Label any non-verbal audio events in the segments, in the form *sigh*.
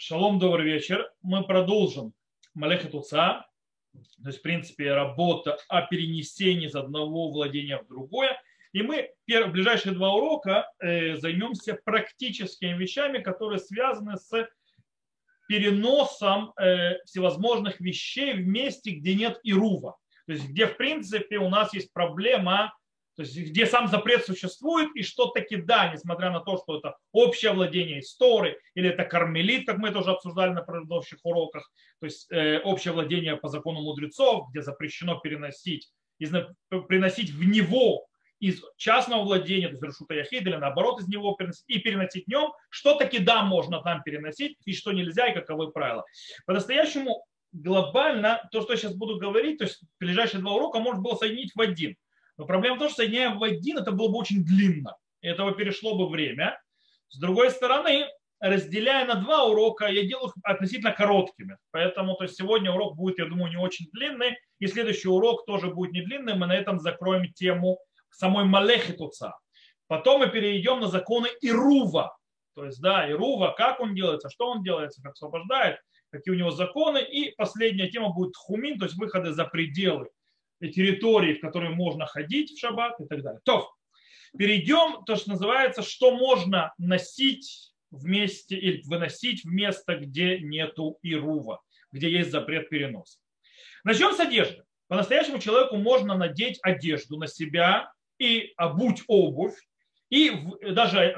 Шалом, добрый вечер. Мы продолжим Малеха Туца, то есть, в принципе, работа о перенесении из одного владения в другое. И мы в ближайшие два урока э, займемся практическими вещами, которые связаны с переносом э, всевозможных вещей в месте, где нет ирува. То есть, где, в принципе, у нас есть проблема то есть где сам запрет существует, и что таки да, несмотря на то, что это общее владение истории, или это кармелит, как мы это уже обсуждали на предыдущих уроках, то есть э, общее владение по закону мудрецов, где запрещено переносить, из, приносить в него из частного владения, то есть решута яхид, или наоборот из него переносить, и переносить в нем, что таки да, можно там переносить, и что нельзя, и каковы правила. По-настоящему глобально, то, что я сейчас буду говорить, то есть ближайшие два урока можно было соединить в один – но проблема в том, что соединяя в один, это было бы очень длинно. Этого перешло бы время. С другой стороны, разделяя на два урока, я делаю их относительно короткими. Поэтому то есть сегодня урок будет, я думаю, не очень длинный. И следующий урок тоже будет не длинный. Мы на этом закроем тему самой Малехи Туца. Потом мы перейдем на законы Ирува. То есть, да, Ирува, как он делается, что он делается, как освобождает, какие у него законы. И последняя тема будет Хумин, то есть выходы за пределы территории, в которые можно ходить в шаббат и так далее. То, перейдем, то, что называется, что можно носить вместе или выносить в место, где нету ирува, где есть запрет переноса. Начнем с одежды. По-настоящему человеку можно надеть одежду на себя и обуть обувь, и даже э,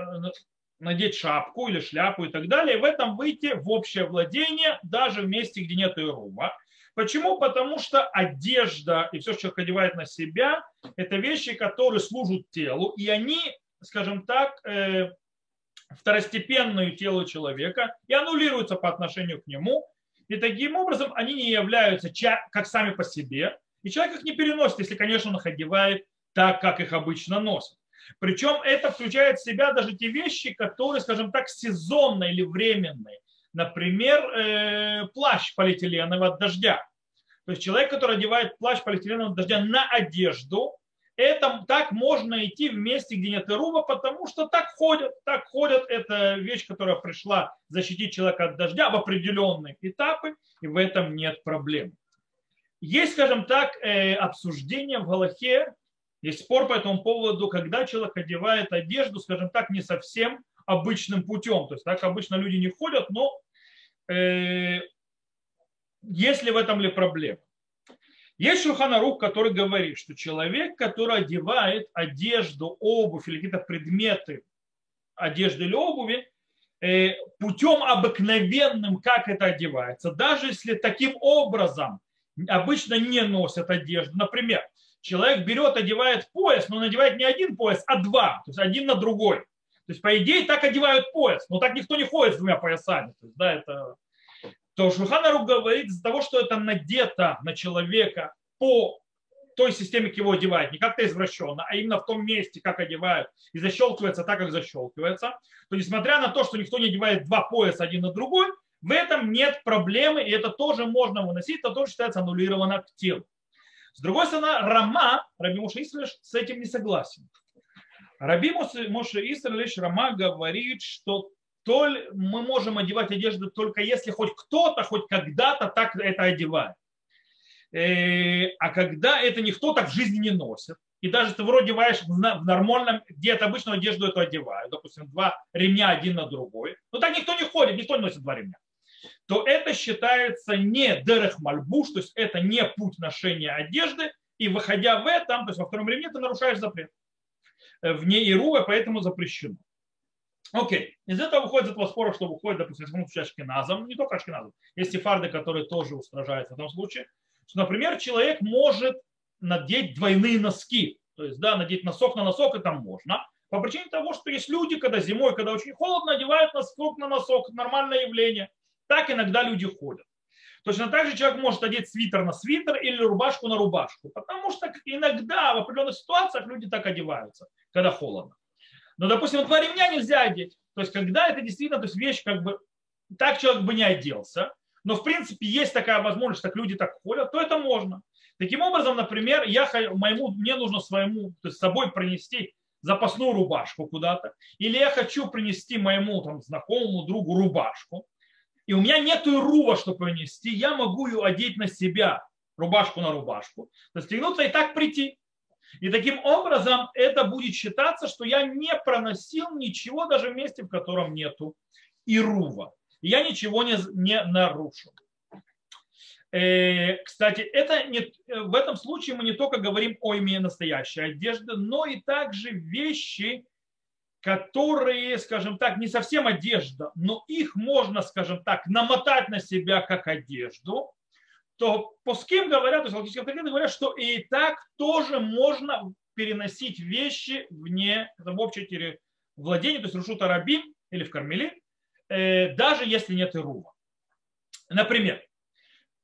надеть шапку или шляпу и так далее, и в этом выйти в общее владение даже в месте, где нет ирува. Почему? Потому что одежда и все, что человек одевает на себя, это вещи, которые служат телу, и они, скажем так, э, второстепенную телу человека и аннулируются по отношению к нему. И таким образом они не являются как сами по себе. И человек их не переносит, если, конечно, он их одевает так, как их обычно носит. Причем это включает в себя даже те вещи, которые, скажем так, сезонные или временные. Например, э, плащ полиэтиленовый от дождя. То есть человек, который одевает плащ полиэтиленового дождя на одежду, это так можно идти в месте, где нет ируба, потому что так ходят. Так ходят. Это вещь, которая пришла защитить человека от дождя в определенные этапы, и в этом нет проблем. Есть, скажем так, э, обсуждение в Галахе, есть спор по этому поводу, когда человек одевает одежду, скажем так, не совсем обычным путем. То есть так обычно люди не ходят, но э, есть ли в этом ли проблема? Есть Шуханарух, который говорит, что человек, который одевает одежду, обувь или какие-то предметы одежды или обуви, э, путем обыкновенным, как это одевается, даже если таким образом обычно не носят одежду. Например, человек берет, одевает пояс, но надевает не один пояс, а два, то есть один на другой. То есть, по идее, так одевают пояс, но так никто не ходит с двумя поясами. То есть, да, это то Шульханарух говорит из-за того, что это надето на человека по той системе, как его одевают, не как-то извращенно, а именно в том месте, как одевают, и защелкивается так, как защелкивается, то несмотря на то, что никто не одевает два пояса один на другой, в этом нет проблемы, и это тоже можно выносить, это тоже считается аннулировано к телу. С другой стороны, Рама, Раби Муша Исралиш, с этим не согласен. Раби Муша Исралиш Рама говорит, что то мы можем одевать одежду только если хоть кто-то, хоть когда-то так это одевает. Э, а когда это никто так в жизни не носит, и даже ты вроде одеваешь в нормальном, где то обычную одежду эту одевают, допустим, два ремня один на другой, но так никто не ходит, никто не носит два ремня, то это считается не дерех мальбуш, то есть это не путь ношения одежды, и выходя в этом, то есть во втором ремне ты нарушаешь запрет. Э, вне Ируа, поэтому запрещено. Окей. Из этого выходит из этого спора, что выходит, допустим, если мы ашкеназом, не только ашкеназом, есть и фарды, которые тоже устражаются в этом случае, что, например, человек может надеть двойные носки, то есть, да, надеть носок на носок, это можно, по причине того, что есть люди, когда зимой, когда очень холодно, одевают носок на носок, нормальное явление. Так иногда люди ходят. Точно так же человек может одеть свитер на свитер или рубашку на рубашку, потому что иногда в определенных ситуациях люди так одеваются, когда холодно. Но, допустим, два ремня нельзя одеть. То есть, когда это действительно, то есть вещь как бы, так человек бы не оделся, но в принципе есть такая возможность, так люди так ходят, то это можно. Таким образом, например, я, моему, мне нужно своему, то есть с собой принести запасную рубашку куда-то, или я хочу принести моему там, знакомому другу рубашку, и у меня нет рува, чтобы принести, я могу ее одеть на себя, рубашку на рубашку, застегнуться и так прийти. И таким образом это будет считаться, что я не проносил ничего даже в месте, в котором нету ирува. Я ничего не, не нарушил. Э, кстати, это не, в этом случае мы не только говорим о имени настоящей одежды, но и также вещи, которые, скажем так, не совсем одежда, но их можно, скажем так, намотать на себя как одежду, то по с кем говорят, то есть логические авторитеты говорят, что и так тоже можно переносить вещи вне, в общее владение, то есть Рушута Рабим или в Кармеле, э, даже если нет Ирува. Например,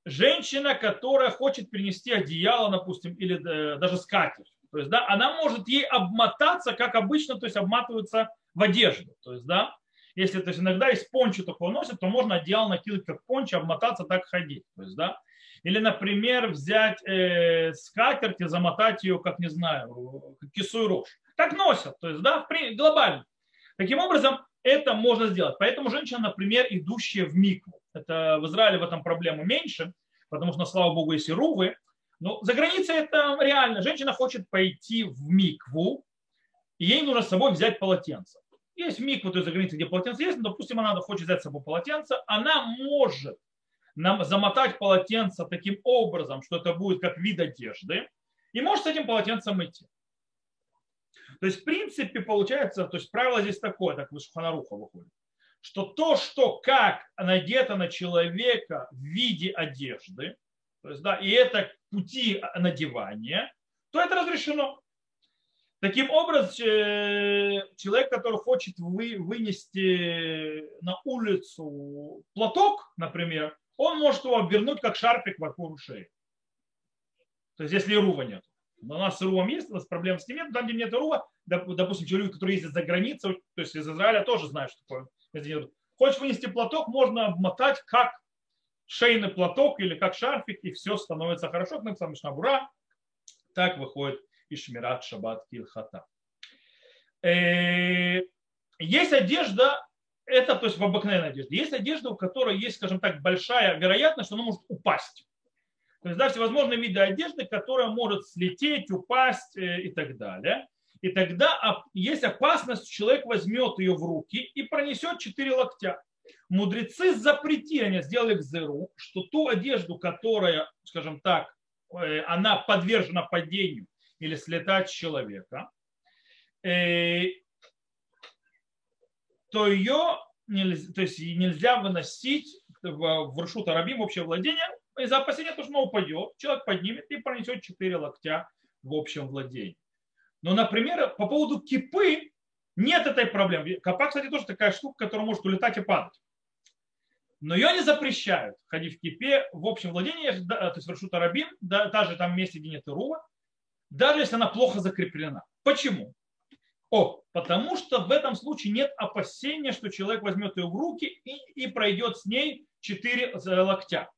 женщина, которая хочет перенести одеяло, допустим, или э, даже скатерть, то есть, да, она может ей обмотаться, как обычно, то есть обматываются в одежду. То есть, да, если то есть, иногда из пончо такого носят, то можно одеяло накинуть как пончо, обмотаться, так ходить. То есть, да. Или, например, взять э, скатерть и замотать ее, как не знаю, кису рожь. Так носят, то есть, да, глобально. Таким образом, это можно сделать. Поэтому женщина, например, идущая в микву, это в Израиле в этом проблемы меньше, потому что, слава богу, есть и рувы, но за границей это реально. Женщина хочет пойти в микву, и ей нужно с собой взять полотенце. Есть микву, то есть за границей, где полотенце есть, но, допустим, она хочет взять с собой полотенце, она может нам замотать полотенце таким образом, что это будет как вид одежды, и может с этим полотенцем идти. То есть, в принципе, получается, то есть правило здесь такое, так выше Ханаруха выходит, что то, что как надето на человека в виде одежды, то есть, да, и это пути надевания, то это разрешено. Таким образом, э, человек, который хочет вы, вынести на улицу платок, например, он может его обернуть как шарфик вокруг шеи. То есть если рува нет. Но у нас с рувом есть, у нас проблем с ним нет. Там, где нет рува, допустим, люди, которые ездят за границу, то есть из Израиля тоже знают, что такое. Хочешь вынести платок, можно обмотать как шейный платок или как шарфик, и все становится хорошо. Как написано Мишнабура, так выходит и Шмират Шаббат Килхата. Э, есть одежда, это то есть в обыкновенной одежде. Есть одежда, у которой есть, скажем так, большая вероятность, что она может упасть. То есть да, всевозможные виды одежды, которая может слететь, упасть э, и так далее. И тогда есть опасность, человек возьмет ее в руки и пронесет четыре локтя. Мудрецы запретили, они сделали в зеру, что ту одежду, которая, скажем так, э, она подвержена падению или слетать с человека, э, то ее нельзя, то есть нельзя выносить в, в Рашут Арабим, общее владение, из-за опасения, что она упадет, человек поднимет и пронесет четыре локтя в общем владении. Но, например, по поводу кипы нет этой проблемы. Капа, кстати, тоже такая штука, которая может улетать и падать. Но ее не запрещают ходить в кипе в общем владении, то есть в Рашут Арабим, даже там месте, где нет Ирува, даже если она плохо закреплена. Почему? О, потому что в этом случае нет опасения, что человек возьмет ее в руки и, и пройдет с ней 4 локтя.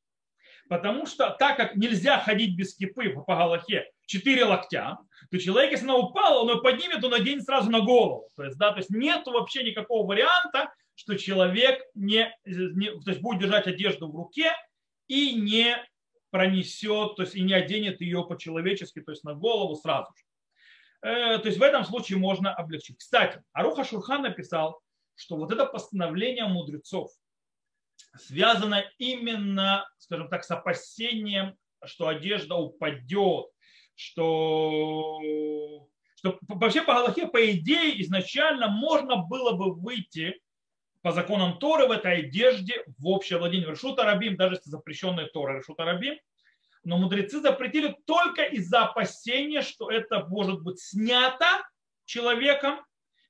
Потому что так как нельзя ходить без кипы по Галахе 4 локтя, то человек, если она упала, он ее поднимет, он наденет сразу на голову. То есть, да, то есть нет вообще никакого варианта, что человек не, не, то есть будет держать одежду в руке и не пронесет, то есть и не оденет ее по-человечески, то есть на голову сразу же. Э, то есть в этом случае можно облегчить. Кстати, Аруха Шурхан написал, что вот это постановление мудрецов связано именно, скажем так, с опасением, что одежда упадет, что, что вообще по Галахе, по идее, изначально можно было бы выйти по законам Торы в этой одежде в общее владение Решута Рабим, даже если запрещенные Торы Решута Рабим, но мудрецы запретили только из-за опасения, что это может быть снято человеком,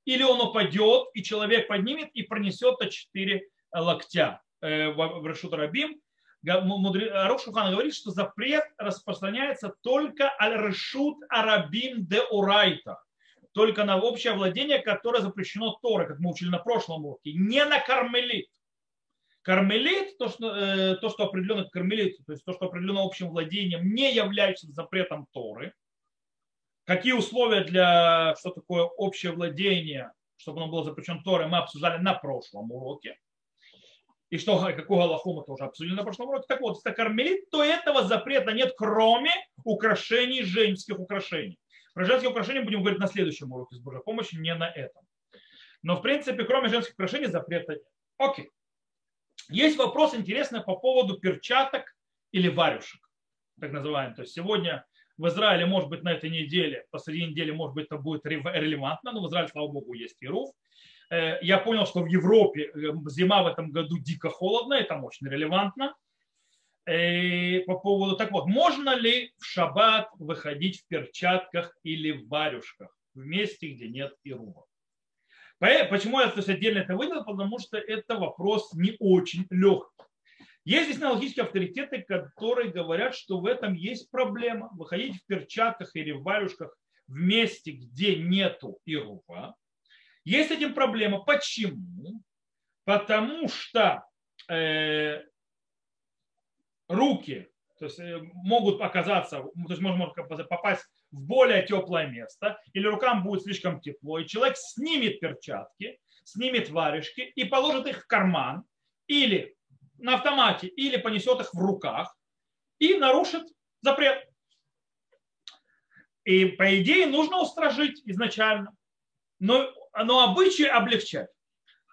или он упадет, и человек поднимет и пронесет на 4 локтя э, в Решут Рабим. Арух Шухан говорит, что запрет распространяется только аль-решут арабим де урайта, только на общее владение, которое запрещено Торой, как мы учили на прошлом уроке, не на кармелит. Кармелит, то что, э, то, что определено кармелит, то есть то, что определено общим владением, не является запретом Торы. Какие условия для, что такое общее владение, чтобы оно было запрещено Торой, мы обсуждали на прошлом уроке. и что, какую Галаху мы тоже обсудили на прошлом уроке. Так вот, если кармелит, то этого запрета нет, кроме украшений, женских украшений. Про женские украшения будем говорить на следующем уроке с Божьей помощью, не на этом. Но, в принципе, кроме женских украшений запрета нет. Окей. Есть вопрос интересный по поводу перчаток или варюшек, так называемых. То есть сегодня в Израиле, может быть, на этой неделе, посреди недели, может быть, это будет релевантно, но в Израиле, слава богу, есть Ируф. Э, я понял, что в Европе э, зима в этом году дико холодная, это очень релевантно. Э, по поводу, так вот, можно ли в шаббат выходить в перчатках или в варюшках в месте, где нет Ируба? Почему я то есть, отдельно это выделил? Потому что это вопрос не очень легкий. Есть здесь аналогические авторитеты, которые говорят, что в этом есть проблема. Выходить в перчатках или в варюшках в месте, где нету Ируба. Есть с этим проблема. Почему? Потому что э, руки то есть, э, могут оказаться, то есть можно попасть в более теплое место, или рукам будет слишком тепло, и человек снимет перчатки, снимет варежки и положит их в карман, или на автомате, или понесет их в руках, и нарушит запрет. И по идее нужно устражить изначально. Но но обычаи облегчать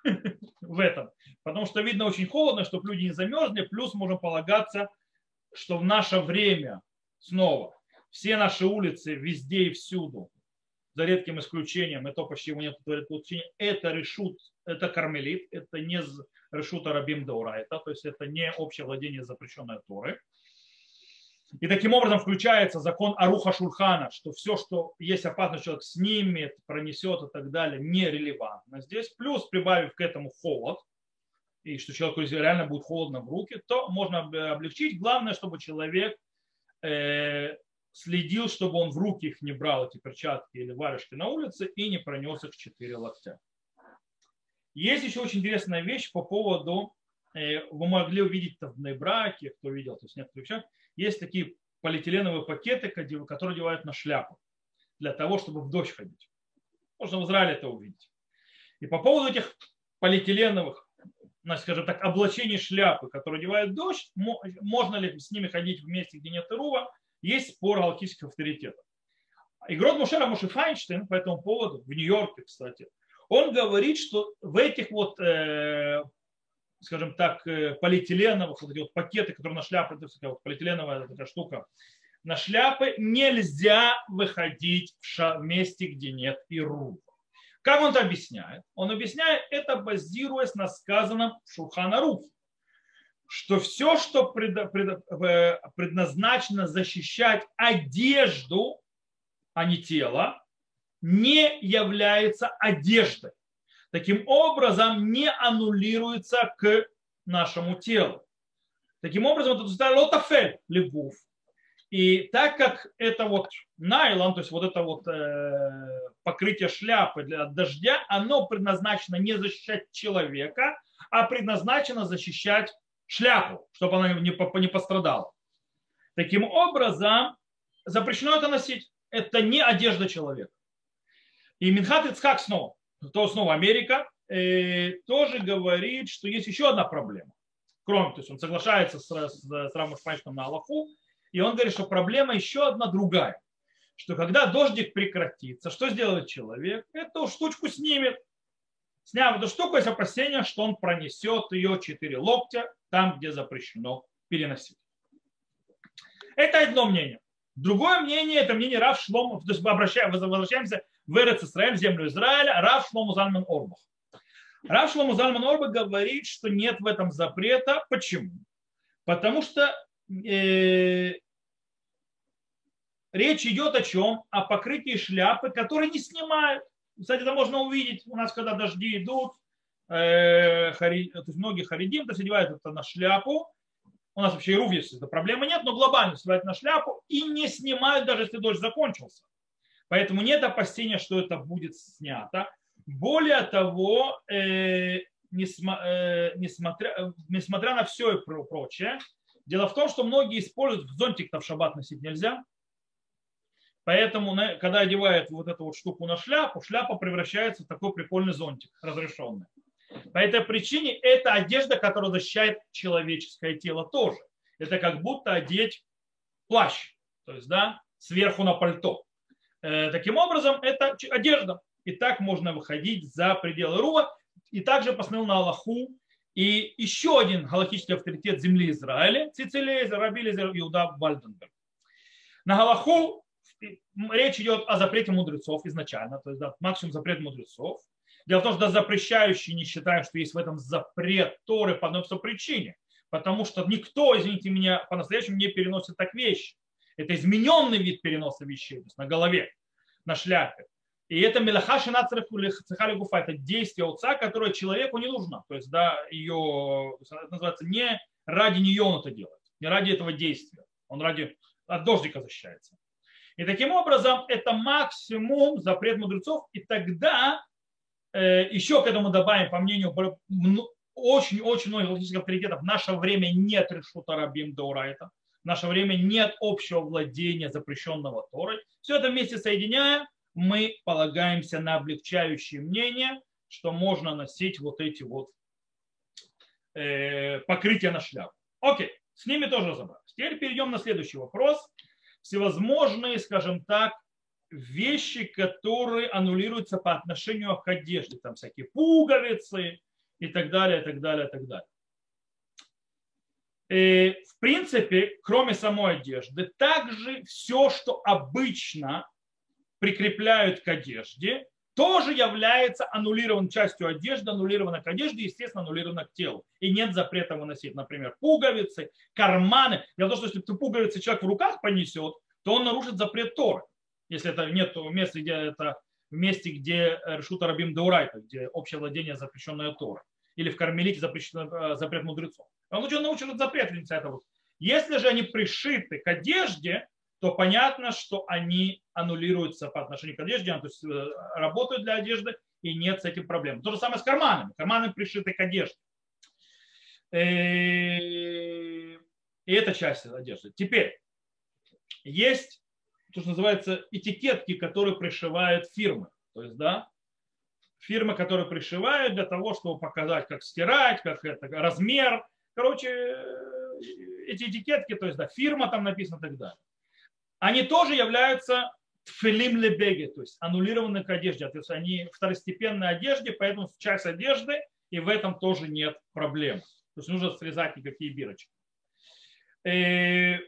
*laughs* в этом. Потому что видно очень холодно, чтобы люди не замерзли. Плюс можем полагаться, что в наше время снова все наши улицы везде и всюду, за редким исключением, и то его нет исключения, это решут, это кармелит, это не решут арабим даурайта, то есть это не общее владение запрещенной Торы. И таким образом включается закон Аруха Шульхана, что все, что есть опасность, человек снимет, пронесет и так далее, нерелевантно здесь. Плюс прибавив к этому холод, и что человеку реально будет холодно в руки, то можно облегчить. Главное, чтобы человек э, следил, чтобы он в руки их не брал, эти перчатки или варежки на улице, и не пронес их четыре локтя. Есть еще очень интересная вещь по поводу, э, вы могли увидеть в браке, кто видел, то есть некоторые вещи, есть такие полиэтиленовые пакеты, которые одевают на шляпу для того, чтобы в дождь ходить. Можно в Израиле это увидеть. И по поводу этих полиэтиленовых, скажем так, облачений шляпы, которые одевают в дождь, можно ли с ними ходить в месте, где нет рува, есть спор галактических авторитетов. Игрок Мушера Муши Файнштейн по этому поводу, в Нью-Йорке, кстати, он говорит, что в этих вот э, скажем так, э, полиэтиленовых, вот эти вот пакеты, которые на шляпы, это вот полиэтиленовая такая штука, на шляпы нельзя выходить в, ша- в месте, где нет ируба. Как он это объясняет? Он объясняет это, базируясь на сказанном Шурхана Рухе, что все, что э, предназначено защищать одежду, а не тело, не является одеждой таким образом не аннулируется к нашему телу. Таким образом, это лотафель левув. И так как это вот найлон, то есть вот это вот э, покрытие шляпы для дождя, оно предназначено не защищать человека, а предназначено защищать шляпу, чтобы она не, не пострадала. Таким образом, запрещено это носить. Это не одежда человека. И Минхат Ицхак снова то снова Америка, э, тоже говорит, что есть еще одна проблема. Кроме, то есть он соглашается с, с, с Рамом на Аллаху, и он говорит, что проблема еще одна другая. Что когда дождик прекратится, что сделает человек? Эту штучку снимет. Сняв эту штуку, есть опасение, что он пронесет ее 4 локтя там, где запрещено переносить. Это одно мнение. Другое мнение, это мнение Рав Шломов. То есть мы возвращаемся в Эрец Исраэль, землю Израиля, Рав Шлому Зальман Орбах. Рав Шлому Зальман Орбах говорит, что нет в этом запрета. Почему? Потому что э, речь идет о чем? О покрытии шляпы, которые не снимают. Кстати, это можно увидеть у нас, когда дожди идут, э, хари, то есть многие харидим, то есть одевают это на шляпу. У нас вообще и рув есть, это проблемы нет, но глобально снимают на шляпу и не снимают, даже если дождь закончился. Поэтому нет опасения, что это будет снято. Более того, э, несма, э, несмотря, несмотря на все и прочее, дело в том, что многие используют зонтик-то в шаббат носить нельзя. Поэтому, когда одевают вот эту вот штуку на шляпу, шляпа превращается в такой прикольный зонтик, разрешенный. По этой причине это одежда, которая защищает человеческое тело тоже. Это как будто одеть плащ, то есть да, сверху на пальто. Э, таким образом, это одежда. И так можно выходить за пределы Рува. И также посмотрел на Аллаху и еще один галактический авторитет земли Израиля, Цицилезер, Рабилезер, Иуда Вальденберг. На Галаху речь идет о запрете мудрецов изначально, то есть да, максимум запрет мудрецов. Дело в том, что запрещающие не считают, что есть в этом запрет Торы по одной причине. Потому что никто, извините меня, по-настоящему не переносит так вещи. Это измененный вид переноса вещей, то есть на голове, на шляпе. И это мелаха цехали гуфа, это действие отца, которое человеку не нужно. То есть, да, ее, это называется, не ради нее он это делает, не ради этого действия. Он ради, от дождика защищается. И таким образом это максимум запрет мудрецов. И тогда э, еще к этому добавим, по мнению очень-очень многих логических авторитетов, в наше время нет решута рабим даурайта. В наше время нет общего владения запрещенного Торой. Все это вместе соединяя, мы полагаемся на облегчающее мнение, что можно носить вот эти вот э, покрытия на шляпу. Окей, с ними тоже разобрались. Теперь перейдем на следующий вопрос. Всевозможные, скажем так, вещи, которые аннулируются по отношению к одежде. Там всякие пуговицы и так далее, и так далее, и так далее. И, в принципе, кроме самой одежды, также все, что обычно прикрепляют к одежде, тоже является аннулированной частью одежды, аннулирована к одежде, естественно, аннулирована к телу. И нет запрета выносить, например, пуговицы, карманы. Дело в том, что если ты пуговицы человек в руках понесет, то он нарушит запрет Торы. Если это нет места, где это в месте, где решута рабим деурайта, где общее владение запрещенное Торы. Или в кармелите запрещен, э, запрет мудрецов. Он лучше научит запрет этого. Если же они пришиты к одежде, то понятно, что они аннулируются по отношению к одежде, то есть э, работают для одежды, и нет с этим проблем. То же самое с карманами. Карманы пришиты к одежде. Э, и это часть одежды. Теперь, есть то, что называется этикетки, которые пришивают фирмы. То есть, да, фирмы, которые пришивают для того, чтобы показать, как стирать, как это, размер. Короче, э, эти этикетки, то есть, да, фирма там написана и так далее они тоже являются тфилим лебеги, то есть аннулированные к одежде. То есть они второстепенной одежде, поэтому часть одежды, и в этом тоже нет проблем. То есть нужно срезать никакие бирочки. Э,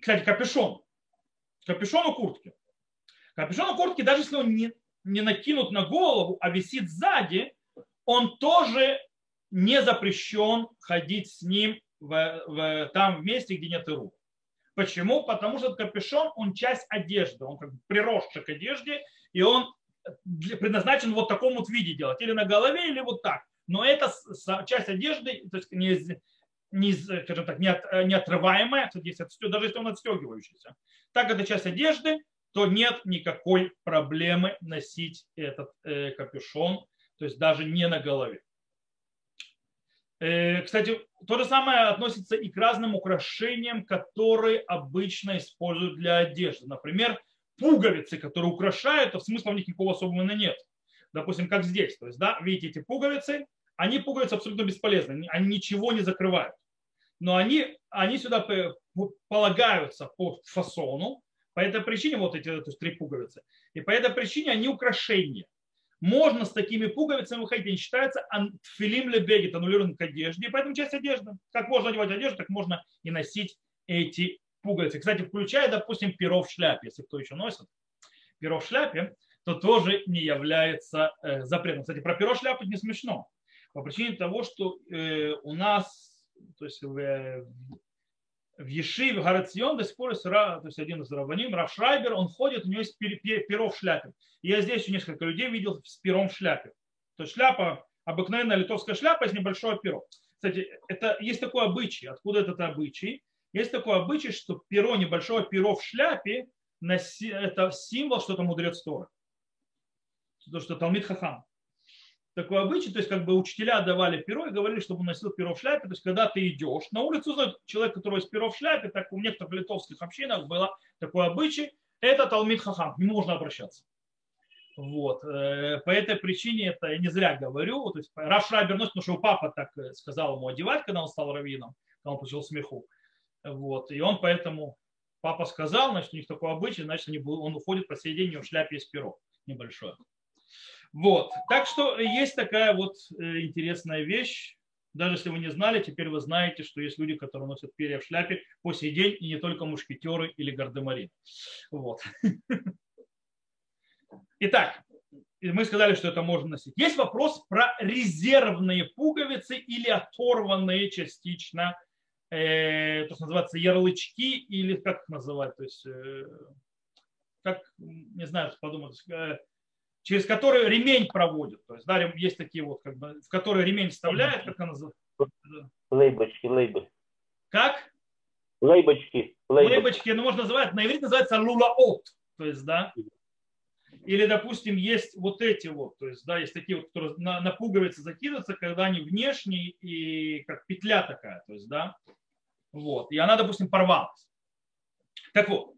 кстати, капюшон. Капюшон у куртки. Капюшон у куртки, даже если он не, не накинут на голову, а висит сзади, он тоже не запрещен ходить с ним в, в, там в месте, где нет рук. Почему? Потому что капюшон, он часть одежды, он как бы приросший к одежде, и он предназначен вот таком вот виде делать, или на голове, или вот так. Но это часть одежды, то есть не, не, скажем так, не, от, отрываемая, даже если он отстегивающийся. Так это часть одежды, то нет никакой проблемы носить этот э, капюшон, то есть даже не на голове. Э, кстати, то же самое относится и к разным украшениям, которые обычно используют для одежды. Например, пуговицы, которые украшают, а смысла в них никакого особого нет. Допустим, как здесь. То есть, да, видите эти пуговицы, они пуговицы абсолютно бесполезны, они ничего не закрывают. Но они, они сюда полагаются по фасону, по этой причине вот эти то есть, три пуговицы. И по этой причине они украшения можно с такими пуговицами выходить, они считаются филим лебегит, аннулирован к одежде, и поэтому часть одежды. Как можно одевать одежду, так можно и носить эти пуговицы. Кстати, включая, допустим, перо в шляпе, если кто еще носит перо в шляпе, то тоже не является э, запретом. Кстати, про перо в шляпе не смешно. По причине того, что э, у нас, то есть в, э, в Ешиве Гарацион до сих пор есть, то есть один из равваним, Раф Шрайбер, он ходит, у него есть перо в шляпе. Я здесь еще несколько людей видел с пером в шляпе. То есть шляпа, обыкновенная литовская шляпа с небольшое перо. Кстати, это, есть такой обычай. Откуда этот обычай? Есть такой обычай, что перо, небольшое перо в шляпе, это символ, что это мудрец Торы. То, что Талмит Хахам такой обычай, то есть как бы учителя давали перо и говорили, чтобы он носил перо в шляпе. То есть когда ты идешь, на улицу человек, который есть перо в шляпе, так у некоторых литовских общинах было такой обычай, это Талмит Хахам, к нему можно обращаться. Вот. Э, по этой причине это я не зря говорю. То есть Рав Шрайбер носит, потому что его папа так э, сказал ему одевать, когда он стал раввином, когда он получил смеху. Вот. И он поэтому, папа сказал, значит, у них такой обычай, значит, он уходит по сей день, у него в шляпе есть перо небольшое. Вот. Так что есть такая вот э, интересная вещь. Даже если вы не знали, теперь вы знаете, что есть люди, которые носят перья в шляпе по сей день, и не только мушкетеры или гардемари. Вот. *laughs* Итак, мы сказали, что это можно носить. Есть вопрос про резервные пуговицы или оторванные частично, э, то, что называется, ярлычки, или как их называть, то есть, э, как, не знаю, подумать, э, через которые ремень проводят. То есть, да, есть такие вот, как бы, в которые ремень вставляют, как она называется? Лейбочки, лейбы. Как? Лейбочки. Лейбочки, ну, можно называть, на иврите называется лулаот. То есть, да. Или, допустим, есть вот эти вот, то есть, да, есть такие вот, которые на, на пуговицы закидываются, когда они внешние и как петля такая, то есть, да, вот, и она, допустим, порвалась. Так вот,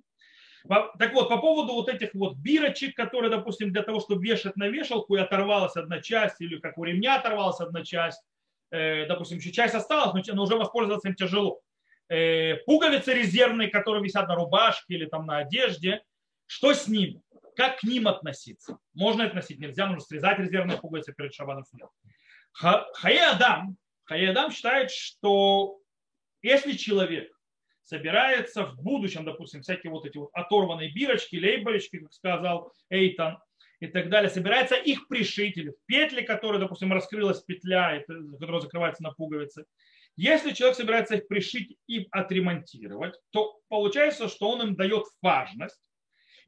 так вот, по поводу вот этих вот бирочек, которые, допустим, для того, чтобы вешать на вешалку, и оторвалась одна часть, или как у ремня оторвалась одна часть, э, допустим, еще часть осталась, но уже воспользоваться им тяжело. Э, пуговицы резервные, которые висят на рубашке или там на одежде, что с ними? Как к ним относиться? Можно относить, нельзя, нужно срезать резервные пуговицы перед шабаном Адам, Хае Адам считает, что если человек собирается в будущем, допустим, всякие вот эти вот оторванные бирочки, лейборочки, как сказал Эйтан, и так далее, собирается их пришить или петли, которые, допустим, раскрылась петля, которая закрывается на пуговицы. Если человек собирается их пришить и отремонтировать, то получается, что он им дает важность.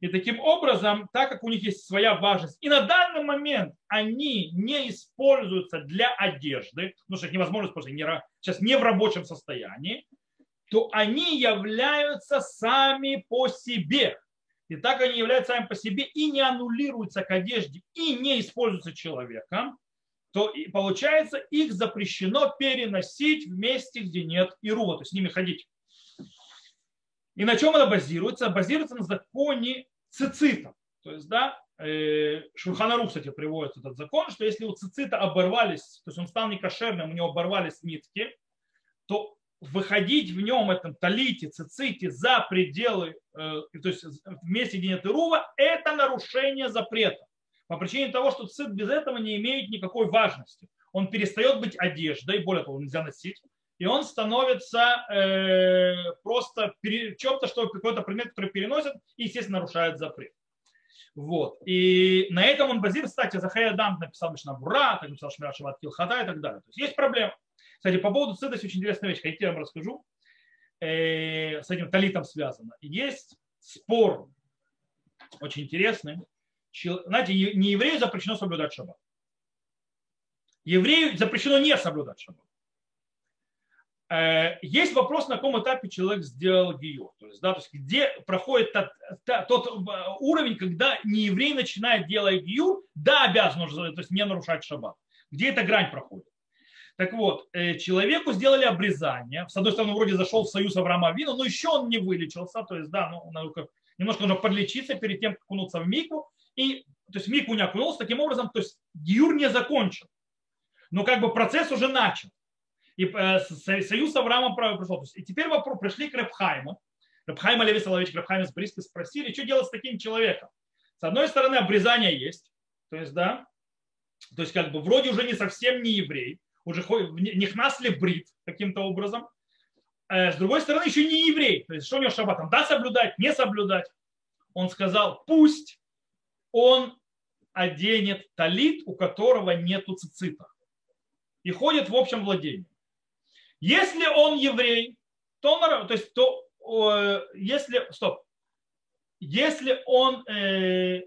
И таким образом, так как у них есть своя важность, и на данный момент они не используются для одежды, потому что их невозможно использовать, сейчас не в рабочем состоянии, то они являются сами по себе. И так они являются сами по себе и не аннулируются к одежде, и не используются человеком, то и получается их запрещено переносить в месте, где нет ирува, то есть с ними ходить. И на чем это базируется? Базируется на законе цицита. То есть, да, э, Шурханарух, кстати, приводит этот закон, что если у цицита оборвались, то есть он стал некошерным, у него оборвались нитки, то выходить в нем, этом талите, циците, за пределы, э, то есть в месте, где нет ирува, это нарушение запрета. По причине того, что цит без этого не имеет никакой важности. Он перестает быть одеждой, более того, нельзя носить, и он становится э, просто чем-то, что какой-то предмет, который переносит, и, естественно, нарушает запрет. Вот. И на этом он базируется. Кстати, Захая Дам написал Мишна Бура, так написал Шмират Шабат Килхата и так далее. То есть есть проблема. Кстати, по поводу цитости очень интересная вещь, хотите, я вам расскажу. Э, с этим талитом связано. Есть спор очень интересный. Знаете, не еврею запрещено соблюдать шаббат. Еврею запрещено не соблюдать шаббат. Э, есть вопрос, на каком этапе человек сделал гиюр. То есть, да, то есть где проходит тот, тот уровень, когда не еврей начинает делать гиюр, да, обязан, то есть не нарушать шаббат. Где эта грань проходит? Так вот, э, человеку сделали обрезание. С одной стороны, вроде зашел в союз Авраама Вину, но еще он не вылечился. То есть, да, ну, немножко нужно подлечиться перед тем, как окунуться в Мику. И, то есть, Мику не окунулся. Таким образом, то есть, Гиюр не закончен. Но как бы процесс уже начал. И э, союз Авраама пришел. И теперь вопрос, пришли к Репхайму. Репхайма Леви Солович, Репхайм с спросили, что делать с таким человеком. С одной стороны, обрезание есть. То есть, да, то есть, как бы, вроде уже не совсем не еврей уже нихнас ли брит каким-то образом. Э, с другой стороны, еще не еврей. То есть, что у него шаббатом? Да, соблюдать, не соблюдать. Он сказал, пусть он оденет талит, у которого нету цицита. И ходит в общем владении. Если он еврей, то он, то есть, то, э, если, стоп, если он, э,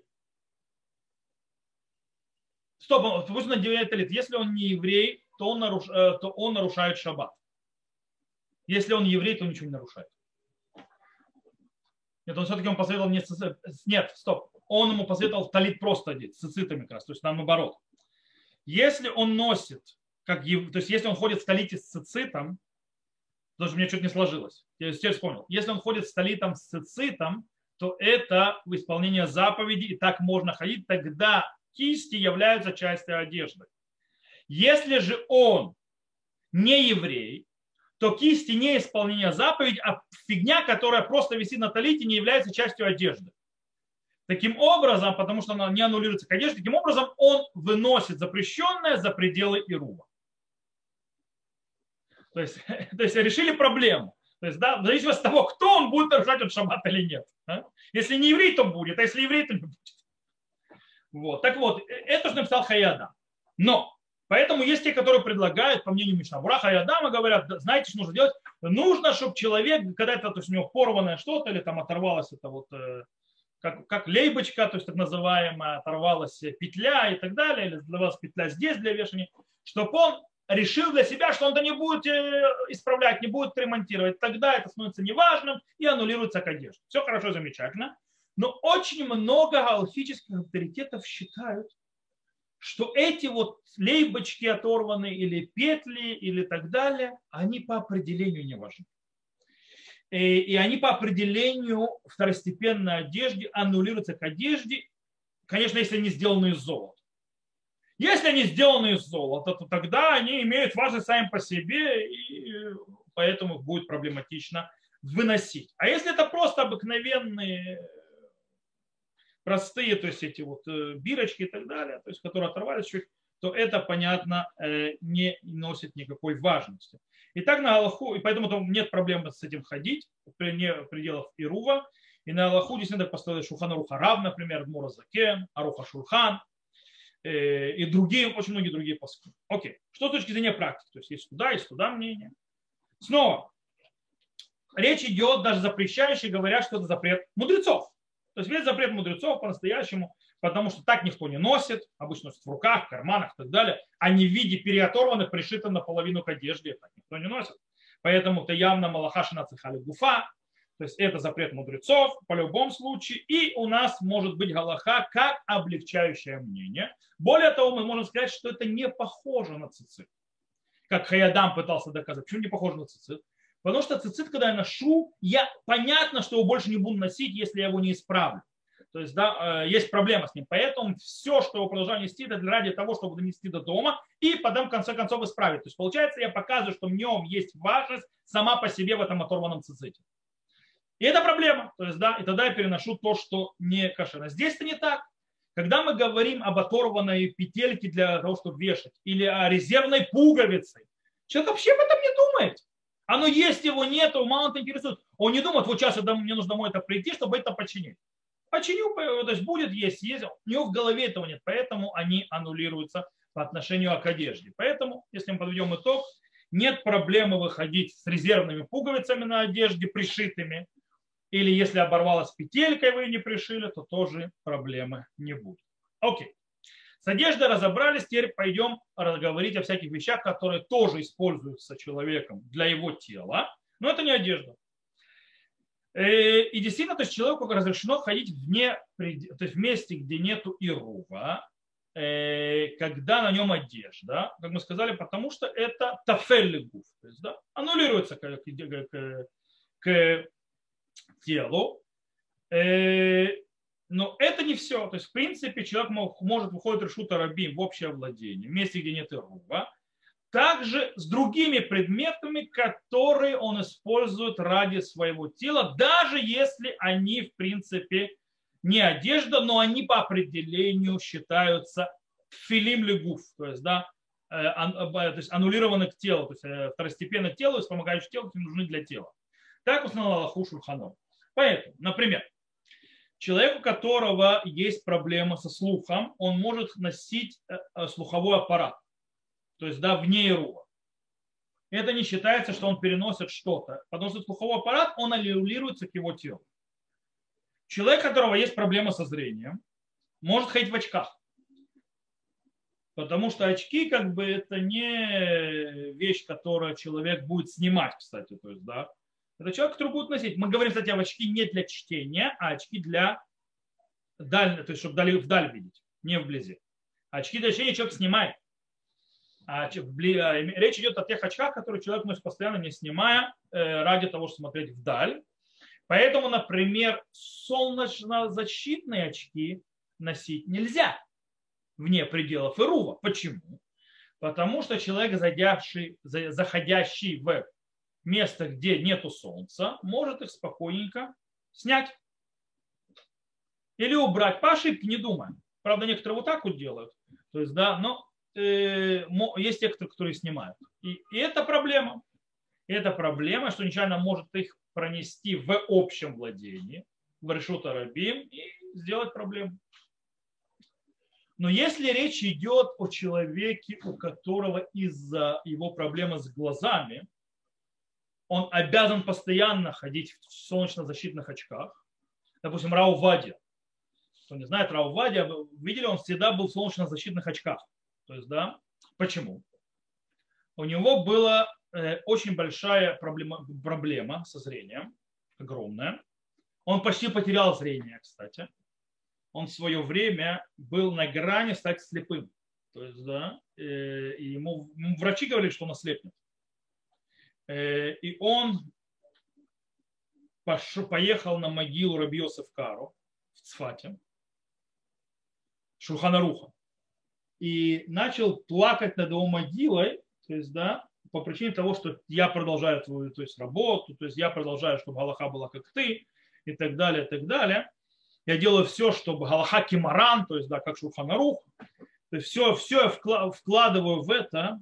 стоп, пусть он одевает талит, если он не еврей, то он, наруш, э, то он нарушает шаббат. Если он еврей, то ничего не нарушает. Нет, он все-таки он посоветовал не цицит. Нет, стоп. Он ему посоветовал талит просто одеть, с цицитами как раз. То есть там наоборот. Если он носит, как, то есть если он ходит в талите с цицитом, даже мне что-то не сложилось. Я теперь вспомнил. Если он ходит с талитом с цицитом, то это исполнение заповеди, и так можно ходить, тогда кисти являются частью одежды. Если же он не еврей, то кисти не исполнение заповеди, а фигня, которая просто висит на талите, не является частью одежды. Таким образом, потому что она не аннулируется к одежде, таким образом он выносит запрещенное за пределы Ируба. То есть, *laughs* то есть решили проблему. То есть, да, в зависимости от того, кто он будет нарушать от шаббата или нет. Да? Если не еврей, то будет, а если еврей, то не будет. Вот. Так вот, э, это же написал Хаяда. Но, поэтому есть те, которые предлагают, по мнению Мишна Бураха и Адама, говорят, знаете, что нужно делать? Нужно, чтобы человек, когда это, то есть у него порванное что-то, или там оторвалось это вот, э, как, как лейбочка, то есть так называемая, оторвалась петля и так далее, или оторвалась петля здесь для вешания, чтобы он решил для себя, что он это не будет э, исправлять, не будет ремонтировать, тогда это становится неважным и аннулируется к одежде. Все хорошо, замечательно. Но очень много галактических авторитетов считают, что эти вот лейбочки оторванные или петли или так далее, они по определению не важны. И, и они по определению второстепенной одежде аннулируются к одежде, конечно, если они сделаны из золота. Если они сделаны из золота, то тогда они имеют важность сами по себе, и поэтому будет проблематично выносить. А если это просто обыкновенные простые, то есть эти вот э, бирочки и так далее, то есть которые оторвались чуть, то это, понятно, э, не носит никакой важности. И так на Аллаху, и поэтому там нет проблем с этим ходить, в пределах Ирува. И на Аллаху действительно поставили Шухана Рухарав, например, Муразаке, Аруха Шурхан, Э, и другие, очень многие другие посылки. Окей. Что с точки зрения практики? То есть есть туда, есть туда мнение. Снова, речь идет даже запрещающие, говорят, что это запрет мудрецов. То есть весь запрет мудрецов по-настоящему, потому что так никто не носит, обычно в руках, в карманах и так далее, а не в виде переоторванных, пришитых наполовину к одежде, так никто не носит. Поэтому это явно малахашина цехали гуфа, то есть это запрет мудрецов по любому случаю. И у нас может быть галаха как облегчающее мнение. Более того, мы можем сказать, что это не похоже на цицит. Как Хаядам пытался доказать. Почему не похоже на цицит? Потому что цицит, когда я ношу, я понятно, что его больше не буду носить, если я его не исправлю. То есть, да, э, есть проблема с ним. Поэтому все, что его продолжаю нести, это ради того, чтобы донести до дома и потом, в конце концов, исправить. То есть, получается, я показываю, что в нем есть важность сама по себе в этом оторванном циците. И это проблема. То есть, да, и тогда я переношу то, что не кошерно. Здесь это не так. Когда мы говорим об оторванной петельке для того, чтобы вешать, или о резервной пуговице, человек вообще об этом не думает. Оно есть, его нет, его мало это интересует. Он не думает, вот сейчас мне нужно домой это прийти, чтобы это починить. Починю, то есть будет есть, есть. У него в голове этого нет, поэтому они аннулируются по отношению к одежде. Поэтому, если мы подведем итог, нет проблемы выходить с резервными пуговицами на одежде, пришитыми, или если оборвалась петелькой, вы не пришили, то тоже проблемы не будет. Окей. С одеждой разобрались, теперь пойдем говорить о всяких вещах, которые тоже используются человеком для его тела, но это не одежда. Э, и действительно, то есть человеку разрешено ходить вне, то есть в месте, где нету ирува, э, когда на нем одежда, как мы сказали, потому что это тафеллигуф, то есть да, аннулируется к, к, к телу. Э, но это не все. То есть, в принципе, человек может выходить решута рабим в общее владение, в месте, где нет ируба. Также с другими предметами, которые он использует ради своего тела, даже если они, в принципе, не одежда, но они по определению считаются филим легуф, то есть, да, э, э, то есть аннулированы к телу, то есть второстепенно к телу, вспомогающие телу, которые нужны для тела. Так установил Аллаху Шульханов. Поэтому, например, человек, у которого есть проблема со слухом, он может носить э, э, слуховой аппарат, то есть да, вне Ируа. Это не считается, что он переносит что-то, потому что слуховой аппарат, он аллюлируется к его телу. Человек, у которого есть проблема со зрением, может ходить в очках. Потому что очки, как бы, это не вещь, которую человек будет снимать, кстати. То есть, да, это человек, который будет носить. Мы говорим, кстати, об очки не для чтения, а очки для даль, то есть, чтобы вдаль, вдаль видеть, не вблизи. Очки для чтения человек снимает. А, а речь идет о тех очках, которые человек носит постоянно, не снимая, э, ради того, чтобы смотреть вдаль. Поэтому, например, солнечно-защитные очки носить нельзя вне пределов Ирува. Почему? Потому что человек, заходящий в место, где нету солнца, может их спокойненько снять. Или убрать. По ошибке не думая. Правда, некоторые вот так вот делают. То есть, да, но э, есть те, которые снимают. И, и это проблема. Это проблема, что нечаянно может их пронести в общем владении, в решута рабим и сделать проблему. Но если речь идет о человеке, у которого из-за его проблемы с глазами он обязан постоянно ходить в солнечно-защитных очках, допустим, Рау Вадя, кто не знает, Рау Вадя, видели, он всегда был в солнечно-защитных очках. То есть, да, почему? У него была э, очень большая проблема, проблема со зрением, огромная. Он почти потерял зрение, кстати он в свое время был на грани стать слепым. То есть, да, э, и ему врачи говорили, что он ослепнет. Э, и он поехал на могилу Рабиоса в Кару в Цфате, Шурханаруха, и начал плакать над его могилой, то есть, да, по причине того, что я продолжаю твою то есть, работу, то есть я продолжаю, чтобы Галаха была как ты, и так далее, и так далее. Я делаю все, чтобы Галаха Кимаран, то есть, да, как Шурханарух, то есть все, все я вкладываю в это,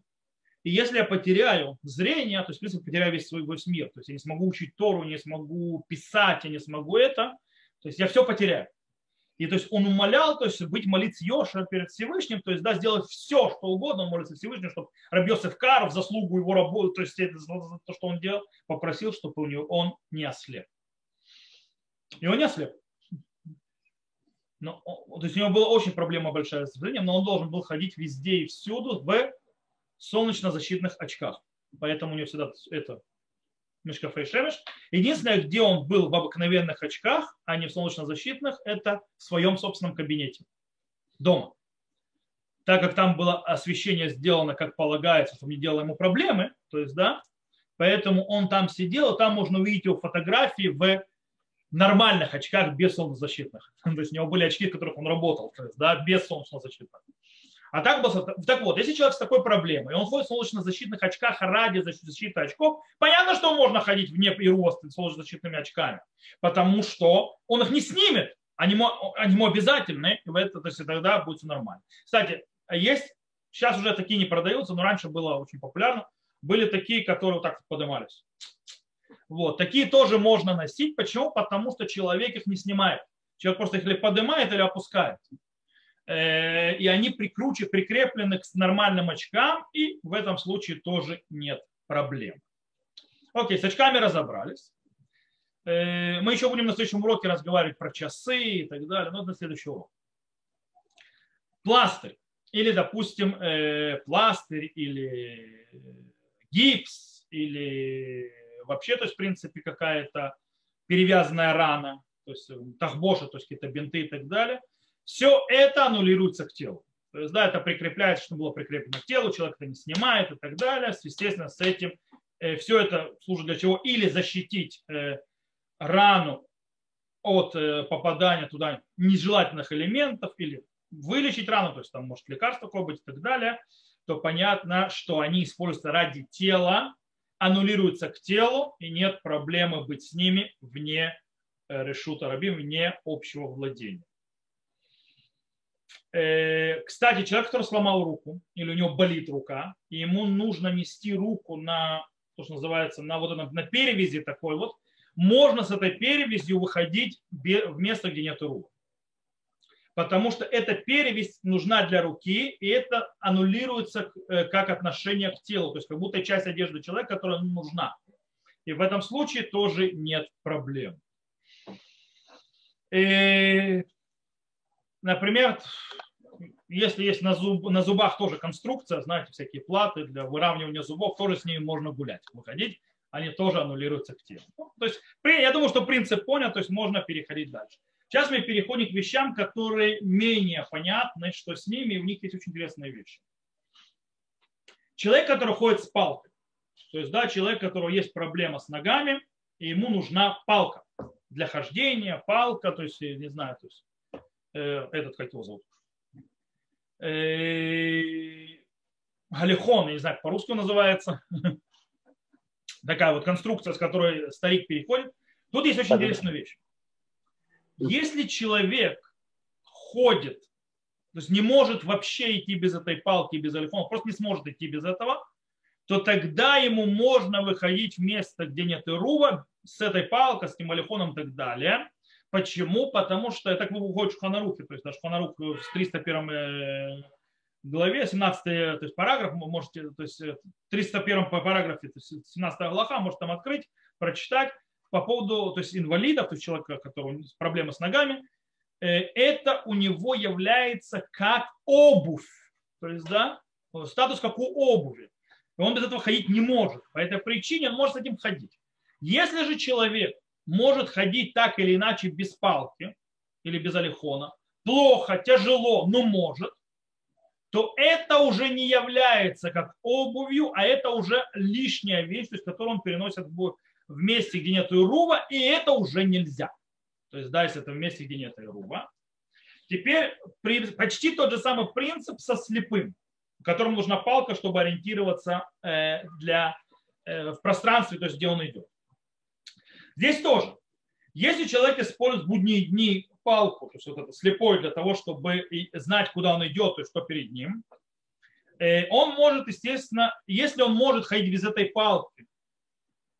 и если я потеряю зрение, то есть, в принципе, потеряю весь свой весь мир, то есть я не смогу учить Тору, не смогу писать, я не смогу это, то есть я все потеряю. И то есть он умолял, то есть быть молиться Йоша перед Всевышним, то есть да, сделать все, что угодно, он молится Всевышним, чтобы Рабьосов в заслугу его работы, то есть это, то, что он делал, попросил, чтобы у него он не ослеп. И он не ослеп. Но, то есть у него была очень проблема большая с зрением, но он должен был ходить везде и всюду в солнечно-защитных очках. Поэтому у него всегда это Мишка Фейшемеш. Единственное, где он был в обыкновенных очках, а не в солнечно-защитных, это в своем собственном кабинете. Дома. Так как там было освещение сделано, как полагается, чтобы не делало ему проблемы, то есть, да, поэтому он там сидел, там можно увидеть его фотографии в нормальных очках без солнцезащитных. *laughs* То есть у него были очки, в которых он работал, то есть, да, без солнечнозащитных. А так, так вот, если человек с такой проблемой, и он ходит в солнечно-защитных очках ради защиты очков, понятно, что можно ходить вне и рост с солнечно-защитными очками, потому что он их не снимет, они ему, они ему обязательны, и это, то есть тогда будет все нормально. Кстати, есть, сейчас уже такие не продаются, но раньше было очень популярно, были такие, которые вот так поднимались. Вот. Такие тоже можно носить. Почему? Потому что человек их не снимает. Человек просто их или поднимает, или опускает. Э, и они прикручены, прикреплены к нормальным очкам, и в этом случае тоже нет проблем. Окей, с очками разобрались. Э, мы еще будем на следующем уроке разговаривать про часы и так далее, но это на следующий урок. Пластырь. Или, допустим, э, пластырь, или гипс, или вообще, то есть, в принципе, какая-то перевязанная рана, то есть тахбоша, то есть какие-то бинты и так далее, все это аннулируется к телу. То есть, да, это прикрепляется, что было прикреплено к телу, человек это не снимает и так далее. Естественно, с этим э, все это служит для чего? Или защитить э, рану от попадания туда нежелательных элементов, или вылечить рану, то есть там может лекарство такое быть и так далее, то понятно, что они используются ради тела, аннулируются к телу, и нет проблемы быть с ними вне э, решута рабим, вне общего владения. Э, кстати, человек, который сломал руку, или у него болит рука, и ему нужно нести руку на, то, что называется, на, вот, на, на перевязи такой вот, можно с этой перевязью выходить в место, где нет рук потому что эта перевесь нужна для руки, и это аннулируется э, как отношение к телу, то есть как будто часть одежды человека, которая нужна. И в этом случае тоже нет проблем. И, например, если есть на, зуб, на зубах тоже конструкция, знаете, всякие платы для выравнивания зубов, тоже с ними можно гулять, выходить, они тоже аннулируются к телу. Ну, то есть, я думаю, что принцип понят, то есть можно переходить дальше. Сейчас мы переходим к вещам, которые менее понятны, что с ними, и у них есть очень интересные вещи. Человек, который ходит с палкой, то есть, да, человек, у которого есть проблема с ногами, и ему нужна палка. для хождения, палка, то есть, не знаю, то есть, э, этот, как его зовут, галихон, я не знаю, по-русски называется, *laughs* такая вот конструкция, с которой старик переходит. Тут есть очень интересная вещь. Если человек ходит, то есть не может вообще идти без этой палки, без алифона, просто не сможет идти без этого, то тогда ему можно выходить в место, где нет ирува, с этой палкой, с этим алифоном и так далее. Почему? Потому что так вы выходите в Ханарухе, то есть даже Ханарух в 301 главе, 17 то есть параграф, вы можете, то есть 301 параграфе, то есть 17 глава, можете там открыть, прочитать по поводу то есть инвалидов, то есть человека, у которого проблемы с ногами, э, это у него является как обувь. То есть, да, статус как у обуви. И он без этого ходить не может. По этой причине он может с этим ходить. Если же человек может ходить так или иначе без палки или без алихона, плохо, тяжело, но может, то это уже не является как обувью, а это уже лишняя вещь, то есть, которую он переносит в месте, где нет Ируба, и это уже нельзя. То есть, да, если это в месте, где нет Ируба. Теперь почти тот же самый принцип со слепым, которому нужна палка, чтобы ориентироваться э, для, э, в пространстве, то есть где он идет. Здесь тоже. Если человек использует в будние дни палку, то есть вот это слепой для того, чтобы знать, куда он идет, есть что перед ним, э, он может, естественно, если он может ходить без этой палки,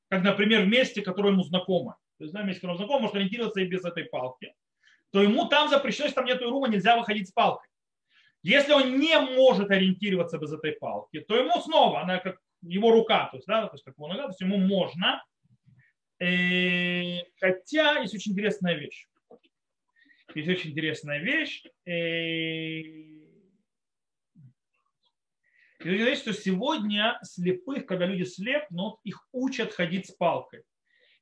как, например, в месте, которое ему знакомо, то есть, да, месте, которое знакомо, может ориентироваться и без этой палки, то ему там запрещено, если там нет рума, нельзя выходить с палкой. Если он не может ориентироваться без этой палки, то ему снова, она как его рука, то есть, да, то есть как его нога, то есть ему можно. Э, хотя есть очень интересная вещь. Есть очень интересная вещь. Э, и говорит, что сегодня слепых, когда люди слепнут, их учат ходить с палкой.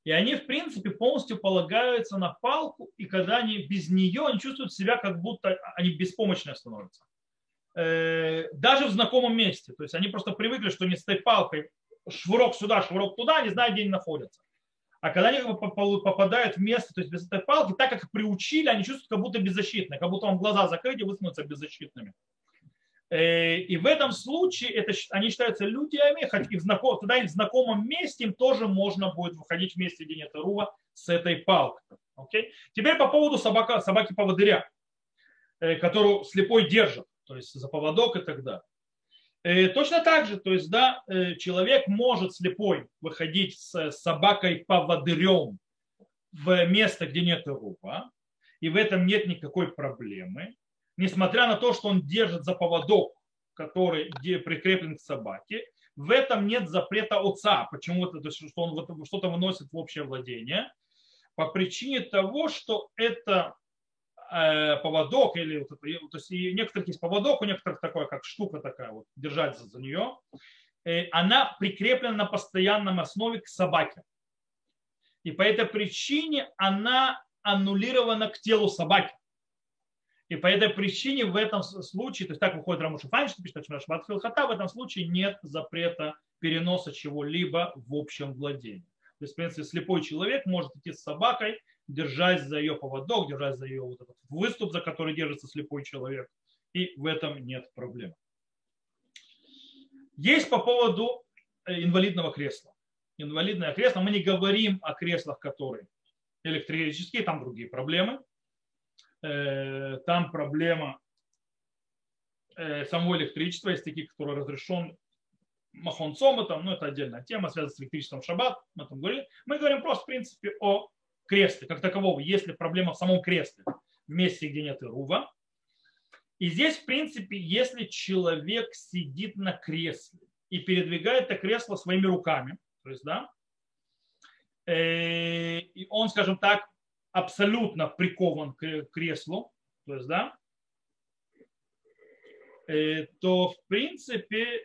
И они, в принципе, полностью полагаются на палку, и когда они без нее, они чувствуют себя, как будто они беспомощные становятся. Э, даже в знакомом месте. То есть они просто привыкли, что не с этой палкой швырок сюда, швырок туда, не знают, где они находятся. А когда они попадают в место, то есть без этой палки, так как приучили, они чувствуют как будто беззащитные, как будто вам глаза закрыть и высунуться беззащитными. Э, и в этом случае это, они считаются людьми, хоть и в знаком, тогда и в знакомом месте им тоже можно будет выходить вместе где нет рува с этой палкой. Okay? Теперь по поводу собака, собаки-поводыря, э, которую слепой держит, то есть за поводок и так далее. Э, точно так же, то есть, да, человек может слепой выходить с собакой-поводырем в место, где нет рува, и в этом нет никакой проблемы несмотря на то, что он держит за поводок, который прикреплен к собаке, в этом нет запрета отца. Почему-то, то есть, что он что-то выносит в общее владение. По причине того, что это э, поводок, или вот это, то есть у некоторых есть поводок, у некоторых такое, как штука такая, вот, держаться за нее, э, она прикреплена на постоянном основе к собаке. И по этой причине она аннулирована к телу собаки. И по этой причине в этом случае, то есть так выходит Рамуша Файнштейн, пишет Шабат Хата, в этом случае нет запрета переноса чего-либо в общем владении. То есть, в принципе, слепой человек может идти с собакой, держась за ее поводок, держась за ее вот этот выступ, за который держится слепой человек. И в этом нет проблем. Есть по поводу э, инвалидного кресла. Инвалидное кресло, мы не говорим о креслах, которые электрические, там другие проблемы. Э, там проблема э, самого электричества, есть такие, которые разрешен махон сомотом, но это отдельная тема, связанная с электричеством в шаббат, мы там говорили. Мы говорим просто, в принципе, о кресле, как такового, если проблема в самом кресле, в месте, где нет ирува. И здесь, в принципе, если человек сидит на кресле и передвигает это кресло своими руками, то есть, да, э, и он, скажем так, абсолютно прикован к креслу, то есть, да, э, то в принципе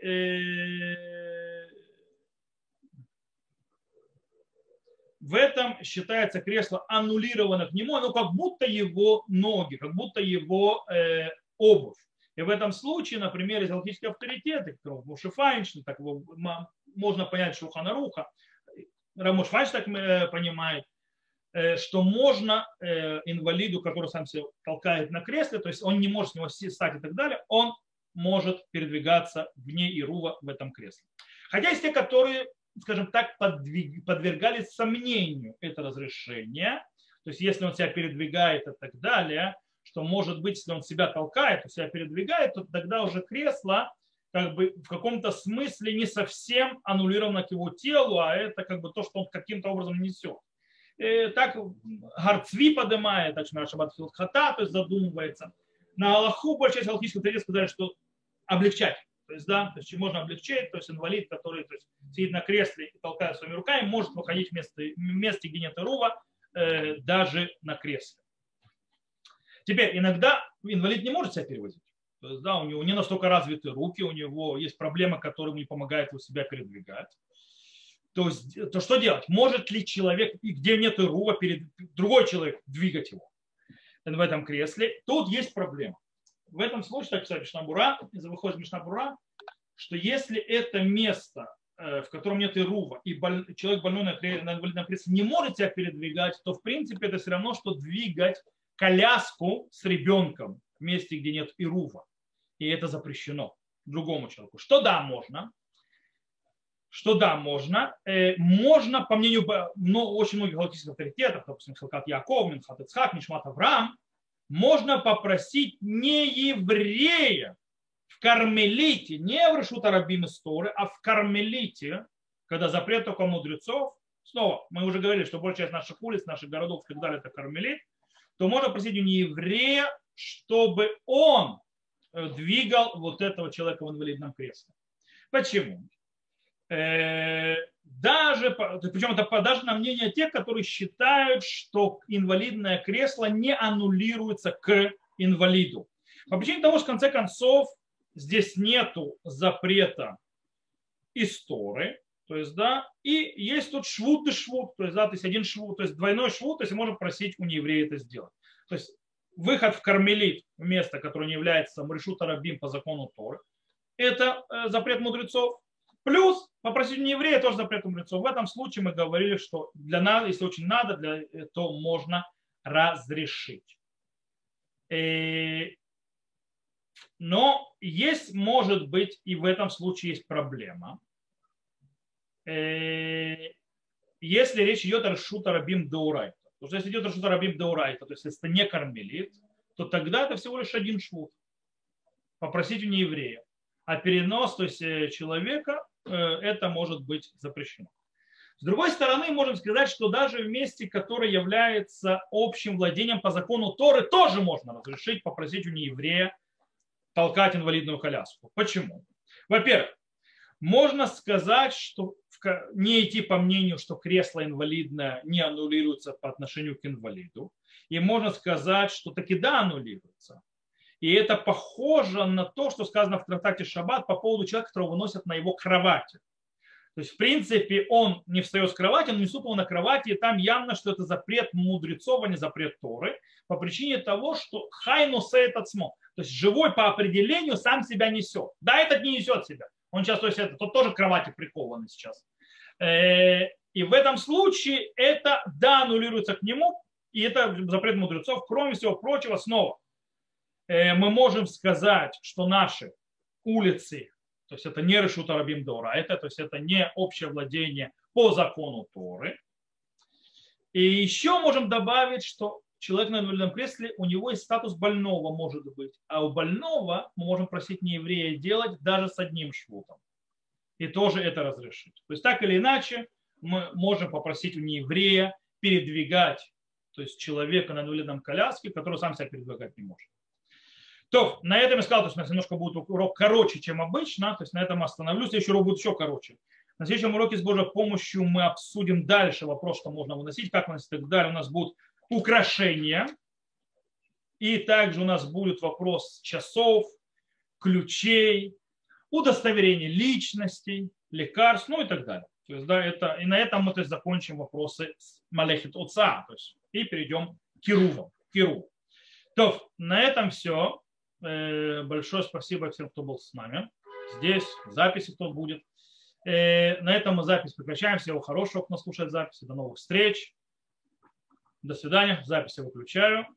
в этом считается кресло аннулировано к нему, но как будто его ноги, как будто его э, обувь. И в этом случае, например, из галактические авторитеты, Муши Файнштейн, так его можно понять Шуханаруха, Рамуш Файнштейн так понимает, э, что можно э, инвалиду, который сам себя толкает на кресле, то есть он не может с него встать и так далее, он может передвигаться вне Ирува в этом кресле. Хотя есть те, которые, скажем так, подвиг, подвергали сомнению это разрешение, то есть если он себя передвигает и так далее, что может быть, если он себя толкает, то себя передвигает, то тогда уже кресло как бы в каком-то смысле не совсем аннулировано к его телу, а это как бы то, что он каким-то образом несет. И так Гарцви поднимает, так что Шаббат Хата, то есть задумывается. На Аллаху большая часть алхимических сказали, что облегчать. То есть, да, то есть можно облегчить, то есть инвалид, который то есть, сидит на кресле и толкает своими руками, может выходить вместо, вместе Генета Рува э, даже на кресле. Теперь, иногда инвалид не может себя перевозить. То есть, да, у него не настолько развиты руки, у него есть проблемы, которые ему не помогают его себя передвигать. То есть, то что делать? Может ли человек, и где нет рува, перед другой человек двигать его в этом кресле? Тут есть проблема. В этом случае, так писать Мишнабура, выходит Мишнабура, что если это место, э, в котором нет ирува, и боль, человек больной на, инвалидном кресле не может себя передвигать, то в принципе это все равно, что двигать коляску с ребенком в месте, где нет ирува и это запрещено другому человеку. Что да, можно, что да, можно. Э, можно, по мнению но очень многих галактических авторитетов, допустим, Халкат Яков, Минхат Ицхак, Мишмат Авраам, можно попросить не еврея в Кармелите, не в Решута Рабим Исторы, а в Кармелите, когда запрет только мудрецов, снова, мы уже говорили, что большая часть наших улиц, наших городов и так далее, это Кармелит, то можно просить у нееврея, чтобы он Э, двигал вот этого человека в инвалидном кресле. Почему? Э, даже, причем это даже на мнение тех, которые считают, что инвалидное кресло не аннулируется к инвалиду. По причине того, что в конце концов здесь нету запрета истории, то есть, да, и есть тут швуд и швуд, то есть, да, то есть один швуд, то есть двойной швуд, то есть можно просить у нееврея это сделать. То есть выход в Кармелит, место, которое не является Мрешута Рабим по закону Торы, это э, запрет мудрецов. Плюс попросить не еврея тоже запрет мудрецов. В этом случае мы говорили, что для нас, если очень надо, для, то можно разрешить. Э, но есть, может быть, и в этом случае есть проблема. Э, если речь идет о Шута Рабим Даурай. Потому что если идет Рашута Рабим Деурайта, то есть если это не кармелит, то тогда это всего лишь один швуд. Попросить у нееврея. А перенос, то есть э, человека, это может быть запрещено. С другой стороны, можем сказать, что даже в месте, которое является общим владением по закону Торы, тоже можно разрешить попросить у нееврея толкать инвалидную коляску. Почему? Во-первых, можно сказать, что не идти по мнению, что кресло инвалидное не аннулируется по отношению к инвалиду. И можно сказать, что таки да, аннулируется. И это похоже на то, что сказано в трактате Шаббат по поводу человека, которого выносят на его кровати. То есть, в принципе, он не встает с кровати, он несут его на кровати, и там явно, что это запрет мудрецов, а не запрет Торы, по причине того, что хайну этот смо. То есть, живой по определению сам себя несет. Да, этот не несет себя. Он сейчас, то есть, это, тот тоже к кровати прикованный сейчас. Э, и в этом случае это, да, аннулируется к нему, и это запрет мудрецов. Кроме всего прочего, снова, мы можем сказать, что наши улицы, то есть это не решута рабим дора, это, то есть это не общее владение по закону Торы. И еще можем добавить, что человек на инвалидном кресле, у него есть статус больного, может быть. А у больного мы можем просить не еврея делать даже с одним швутом и тоже это разрешить. То есть так или иначе мы можем попросить у нееврея передвигать, то есть человека на инвалидном коляске, который сам себя передвигать не может. То, на этом я сказал, то есть у немножко будет урок короче, чем обычно, то есть на этом остановлюсь, следующий урок будет еще короче. На следующем уроке с Божьей помощью мы обсудим дальше вопрос, что можно выносить, как выносить и так далее. У нас будут украшения, и также у нас будет вопрос часов, ключей, удостоверение личностей, лекарств, ну и так далее. То есть, да, это, и на этом мы то есть, закончим вопросы с Малехит Отца, то есть, и перейдем к Кирувам. Киру. То, на этом все. Э, большое спасибо всем, кто был с нами. Здесь, записи кто будет. Э, на этом мы запись прекращаем. Всего хорошего, кто слушает записи. До новых встреч. До свидания. Запись я выключаю.